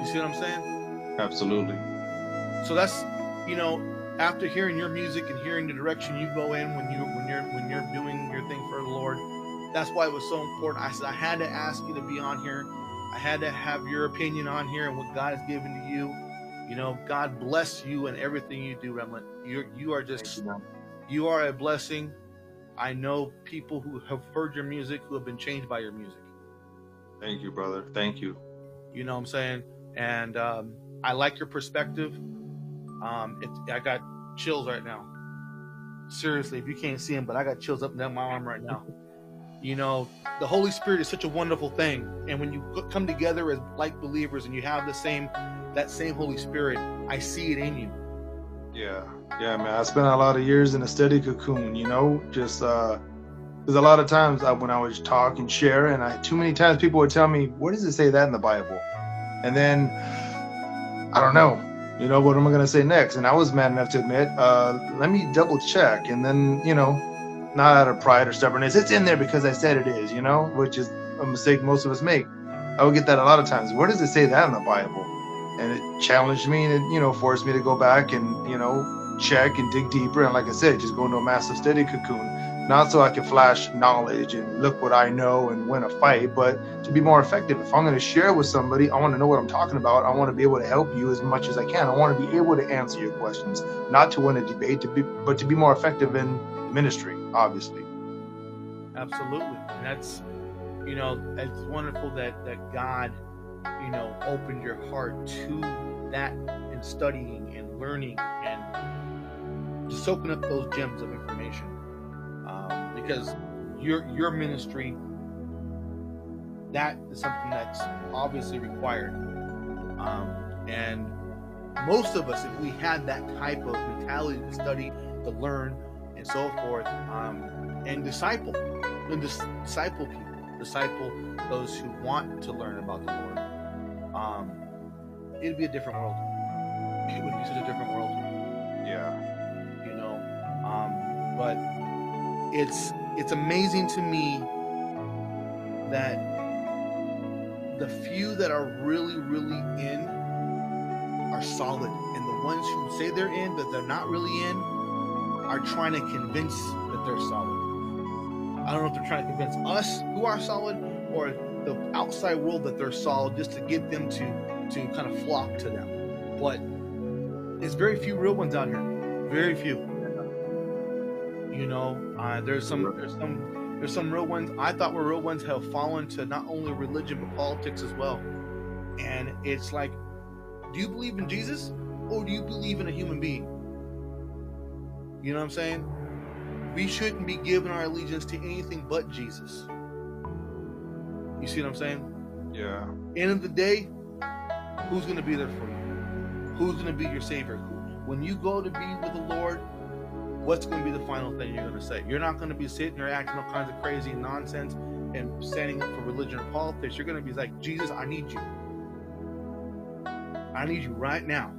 You see what I'm saying? Absolutely. So that's you know, after hearing your music and hearing the direction you go in when you when that's why it was so important. I said I had to ask you to be on here. I had to have your opinion on here and what God has given to you. You know, God bless you and everything you do, Remnant. You you are just you are a blessing. I know people who have heard your music who have been changed by your music. Thank you, brother. Thank you. You know what I'm saying? And um, I like your perspective. Um, it, I got chills right now. Seriously, if you can't see them, but I got chills up and down my arm right now. You know, the Holy Spirit is such a wonderful thing, and when you come together as like believers and you have the same that same Holy Spirit, I see it in you. Yeah, yeah, man. I spent a lot of years in a steady cocoon, you know, just uh, a lot of times I, when I would talk and share, and I too many times people would tell me, "Where does it say that in the Bible?" And then I don't know, you know, what am I gonna say next? And I was mad enough to admit, uh, let me double check, and then you know, not out of pride or stubbornness, it's in there because I said it is, you know, which is a mistake most of us make. I would get that a lot of times. Where does it say that in the Bible? and it challenged me and it you know forced me to go back and you know check and dig deeper and like i said just go into a massive study cocoon not so i can flash knowledge and look what i know and win a fight but to be more effective if i'm going to share with somebody i want to know what i'm talking about i want to be able to help you as much as i can i want to be able to answer your questions not to win a debate to be but to be more effective in ministry obviously Absolutely. And that's, you know, it's wonderful that that God, you know, opened your heart to that and studying and learning and just soaking up those gems of information. Um, because your your ministry, that is something that's obviously required. Um, and most of us, if we had that type of mentality to study, to learn, and so forth, um, and disciple, and dis- disciple people, disciple those who want to learn about the Lord. Um, it'd be a different world. It would be such a different world, yeah you know. Um, but it's it's amazing to me that the few that are really, really in are solid, and the ones who say they're in but they're not really in are trying to convince that they're solid. I don't know if they're trying to convince us who are solid or the outside world that they're solid just to get them to to kind of flock to them. But there's very few real ones out here. Very few. You know, uh, there's some there's some there's some real ones I thought were real ones have fallen to not only religion but politics as well. And it's like, do you believe in Jesus or do you believe in a human being? You know what I'm saying? We shouldn't be giving our allegiance to anything but Jesus. You see what I'm saying? yeah End of the day, who's going to be there for you? Who's going to be your savior? When you go to be with the Lord, what's going to be the final thing you're going to say? You're not going to be sitting there acting all kinds of crazy nonsense and standing up for religion or politics. You're going to be like, Jesus, I need you. I need you right now.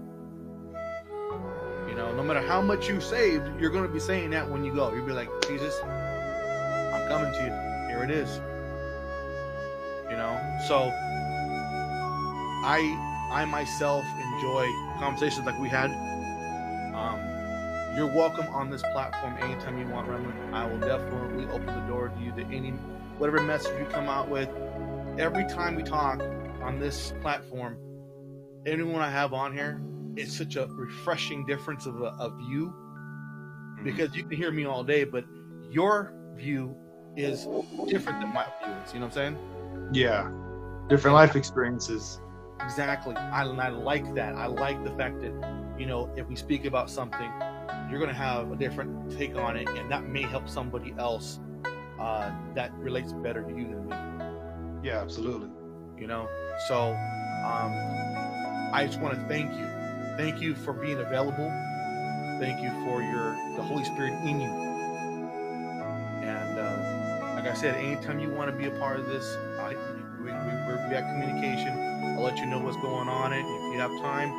You know, no matter how much you saved, you're going to be saying that when you go. You'll be like, Jesus, I'm coming to you. Here it is. You know, so I I myself enjoy conversations like we had. Um, you're welcome on this platform anytime you want, Remnant. I will definitely open the door to you to any whatever message you come out with. Every time we talk on this platform, anyone I have on here, it's such a refreshing difference of a, a view because you can hear me all day, but your view is different than my view is. You know what I'm saying? yeah different life experiences Exactly. I, and I like that. I like the fact that, you know, if we speak about something, you're going to have a different take on it, and that may help somebody else uh, that relates better to you than me. Yeah, absolutely. You know, so um, I just want to thank you. Thank you for being available. Thank you for your the Holy Spirit in you. And uh, like I said, anytime you want to be a part of this, I, we, we, we're, we have communication. I'll let you know what's going on. And if you have time,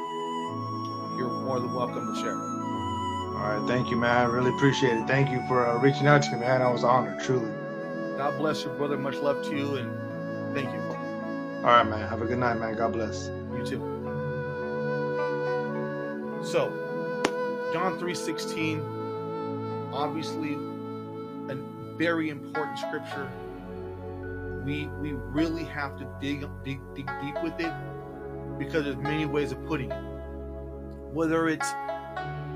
you're more than welcome to share. All right, thank you, man. I really appreciate it. Thank you for uh, reaching out to me, man. I was honored, truly. God bless you, brother. Much love to you, and thank you. All right, man. Have a good night, man. God bless. You too. So, John 3:16, obviously a very important scripture. We we really have to dig dig dig deep with it because there's many ways of putting it. Whether it's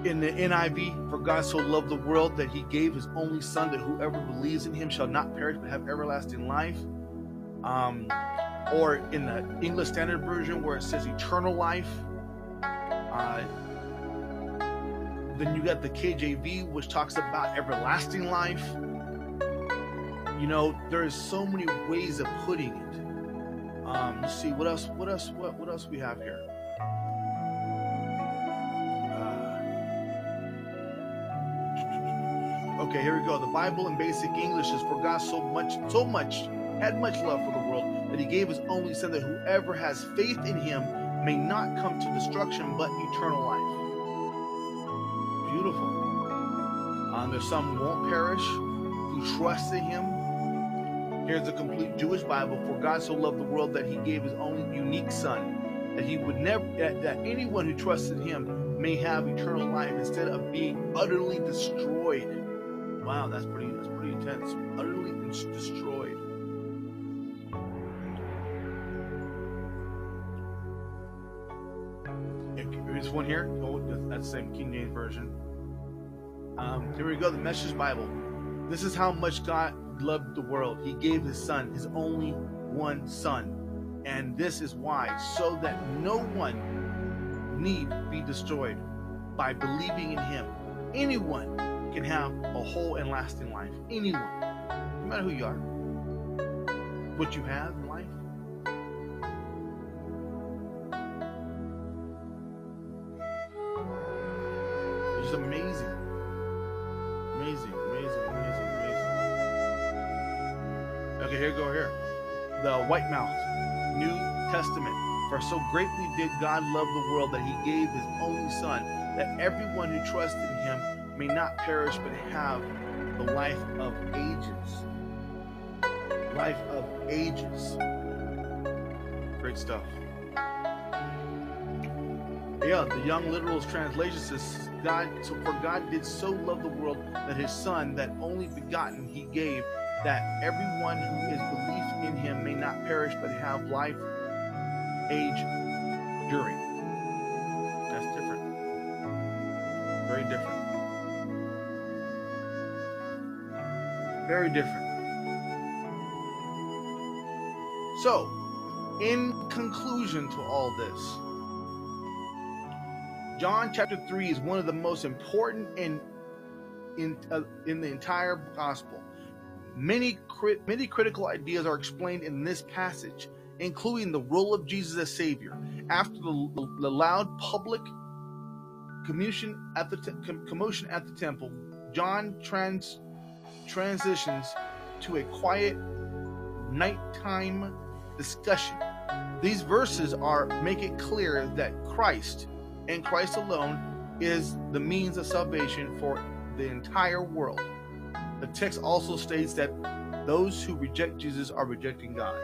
in the NIV, for God so loved the world that he gave his only son that whoever believes in him shall not perish but have everlasting life. Um, or in the English Standard Version where it says eternal life. Uh, then you got the KJV, which talks about everlasting life. You know, there's so many ways of putting it. Um, let's see what else. What else? What what else we have here? Uh, okay, here we go. The Bible in basic English is for God so much, so much had much love for the world that he gave his only son that whoever has faith in him may not come to destruction but eternal life. Um, there's some won't perish who trust in him. Here's the complete Jewish Bible. For God so loved the world that he gave his only unique son, that he would never that, that anyone who trusts in him may have eternal life instead of being utterly destroyed. Wow, that's pretty that's pretty intense. Utterly destroyed. This one here, oh, that's the same King James version. Um, here we go, the Message Bible. This is how much God loved the world. He gave his son, his only one son. And this is why, so that no one need be destroyed by believing in him. Anyone can have a whole and lasting life. Anyone. No matter who you are. What you have in life. It's amazing. Amazing, here go here. The Weymouth, New Testament. For so greatly did God love the world that he gave his only son, that everyone who trusts in him may not perish but have the life of ages. Life of ages. Great stuff. Yeah, the Young Literal's translation says, God, so for God did so love the world that his son, that only begotten he gave, that everyone who is belief in him may not perish but have life, age, during. That's different. Very different. Very different. So, in conclusion to all this, John chapter 3 is one of the most important in in uh, in the entire gospel. Many many critical ideas are explained in this passage, including the role of Jesus as Savior. After the, the loud public commotion at the te- commotion at the temple, John trans transitions to a quiet nighttime discussion. These verses are make it clear that Christ and Christ alone is the means of salvation for the entire world. The text also states that those who reject Jesus are rejecting God.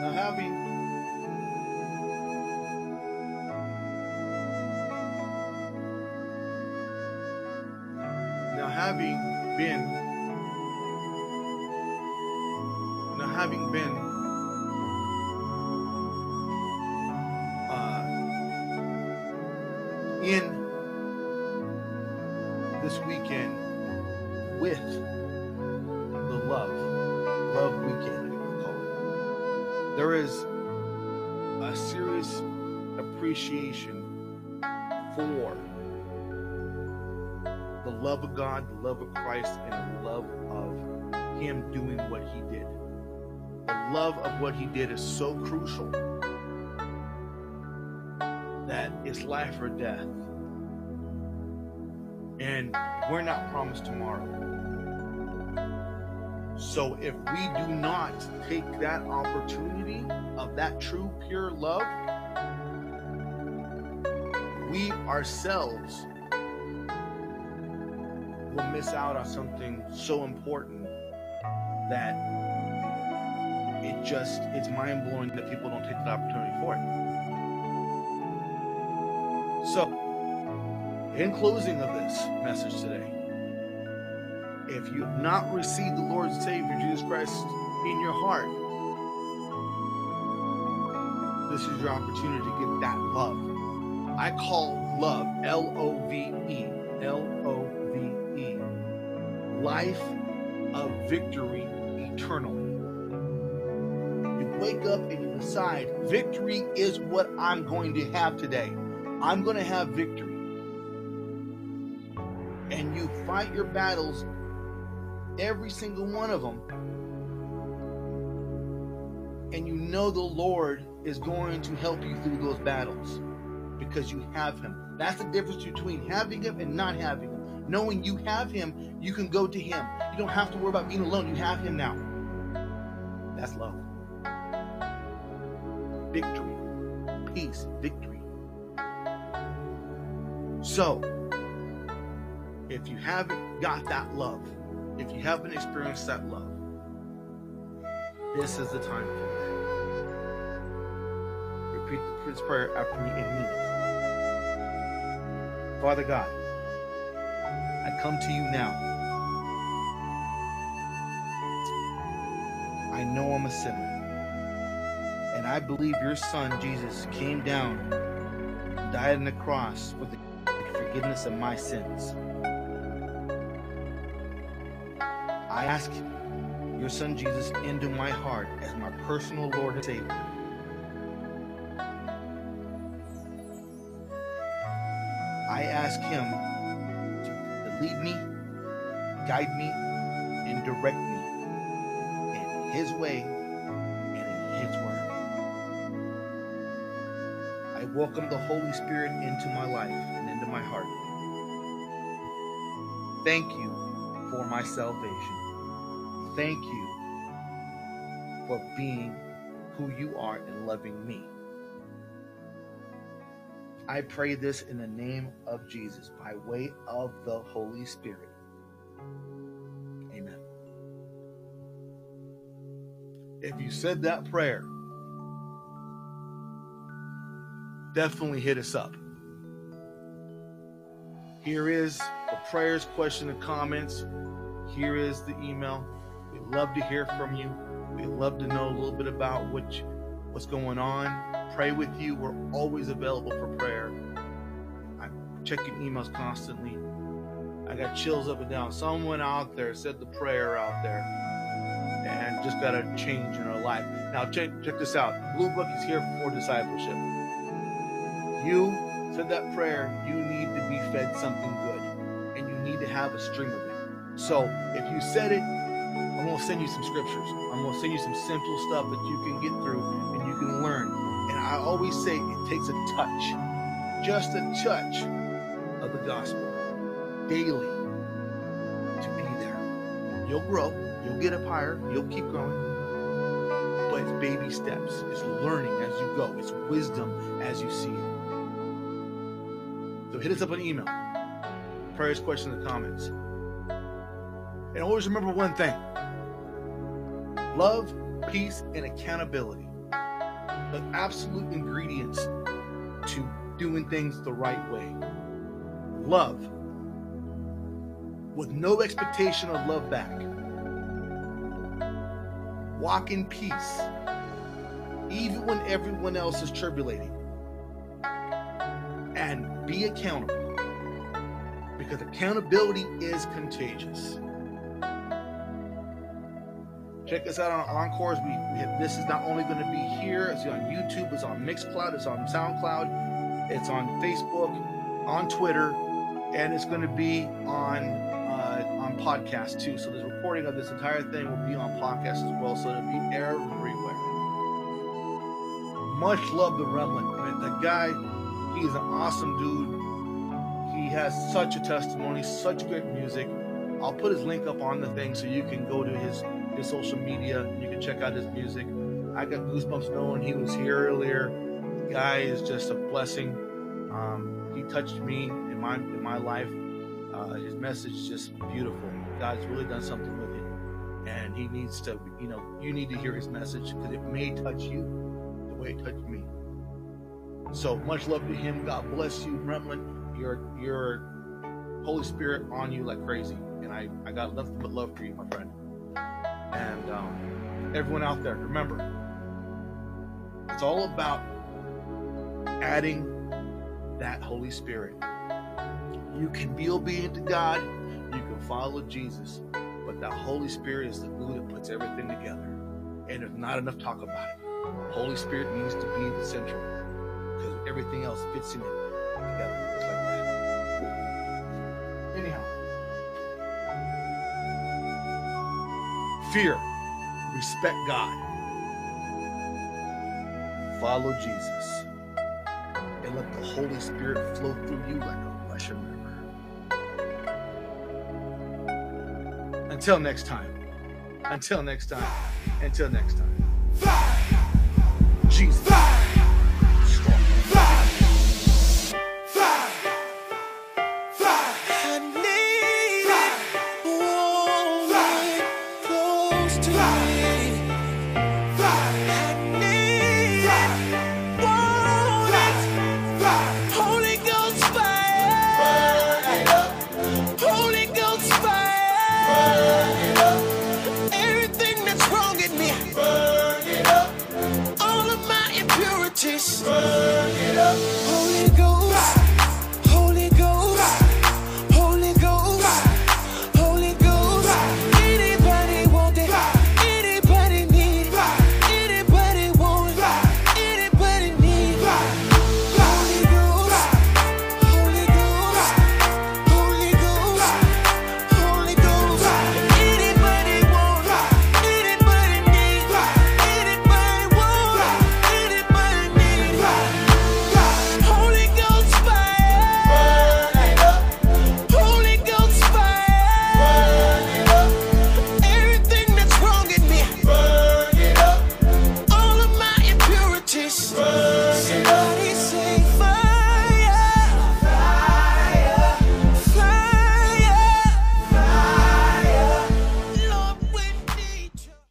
Now, having now having been love of God, the love of Christ, and the love of Him doing what He did. The love of what He did is so crucial that it's life or death. And we're not promised tomorrow. So if we do not take that opportunity of that true, pure love, we ourselves will miss out on something so important that it just it's mind blowing that people don't take that opportunity for it. So, in closing of this message today, if you have not received the Lord and Savior Jesus Christ in your heart, this is your opportunity to get that love. I call love L O V E L O life of victory eternally. You wake up and you decide victory is what I'm going to have today. I'm going to have victory. And you fight your battles, every single one of them. And you know the Lord is going to help you through those battles because you have Him. That's the difference between having Him and not having Him. Knowing you have Him, you can go to Him. You don't have to worry about being alone. You have Him now. That's love. Victory, peace, victory. So, if you haven't got that love, if you haven't experienced that love, this is the time for it. Repeat this prayer after me mean it. Father God, I come to you now. I know I'm a sinner. And I believe your son, Jesus, came down, died on the cross for the forgiveness of my sins. I ask your son Jesus into my heart as my personal Lord and Savior. I ask him lead me, guide me, and direct me in his way and in his word. I welcome the Holy Spirit into my life and into my heart. Thank you for my salvation. Thank you for being who you are and loving me. I pray this in the name of Jesus by way of the Holy Spirit. Amen. If you said that prayer, definitely hit us up. Here is the prayers, question, and comments. Here is the email. We'd love to hear from you. We'd love to know a little bit about what you, what's going on. Pray with you. We're always available for prayer. I'm checking emails constantly. I got chills up and down. Someone out there said the prayer out there and just got a change in our life. Now, check, check this out Blue Book is here for discipleship. You said that prayer, you need to be fed something good and you need to have a stream of it. So if you said it, I'm going to send you some scriptures. I'm going to send you some simple stuff that you can get through and you can learn. I always say it takes a touch, just a touch of the gospel daily to be there. You'll grow, you'll get up higher, you'll keep growing. But it's baby steps, it's learning as you go, it's wisdom as you see it. So hit us up on email, prayers, questions, and comments. And always remember one thing love, peace, and accountability. The absolute ingredients to doing things the right way. Love, with no expectation of love back. Walk in peace, even when everyone else is tribulating. And be accountable, because accountability is contagious. Check us out on Anchors. We, this is not only going to be here, it's on YouTube, it's on Mixcloud, it's on SoundCloud, it's on Facebook, on Twitter, and it's going to be on uh, on podcast too. So the recording of this entire thing will be on podcast as well. So it'll be everywhere. Much love the mean, the guy, he's an awesome dude. He has such a testimony, such great music. I'll put his link up on the thing so you can go to his his social media. You can check out his music. I got goosebumps knowing he was here earlier. The guy is just a blessing. Um, he touched me in my in my life. Uh, his message is just beautiful. God's really done something with it, and he needs to. You know, you need to hear his message because it may touch you the way it touched me. So much love to him. God bless you, Remnant. Your your Holy Spirit on you like crazy, and I I got nothing but love for you, my friend. And um, everyone out there, remember, it's all about adding that Holy Spirit. You can be obedient to God, you can follow Jesus, but the Holy Spirit is the glue that puts everything together. And there's not enough talk about it. Holy Spirit needs to be the central because everything else fits in it together fear, respect God, follow Jesus, and let the Holy Spirit flow through you like a rushing river. Until next time. Until next time. Until next time.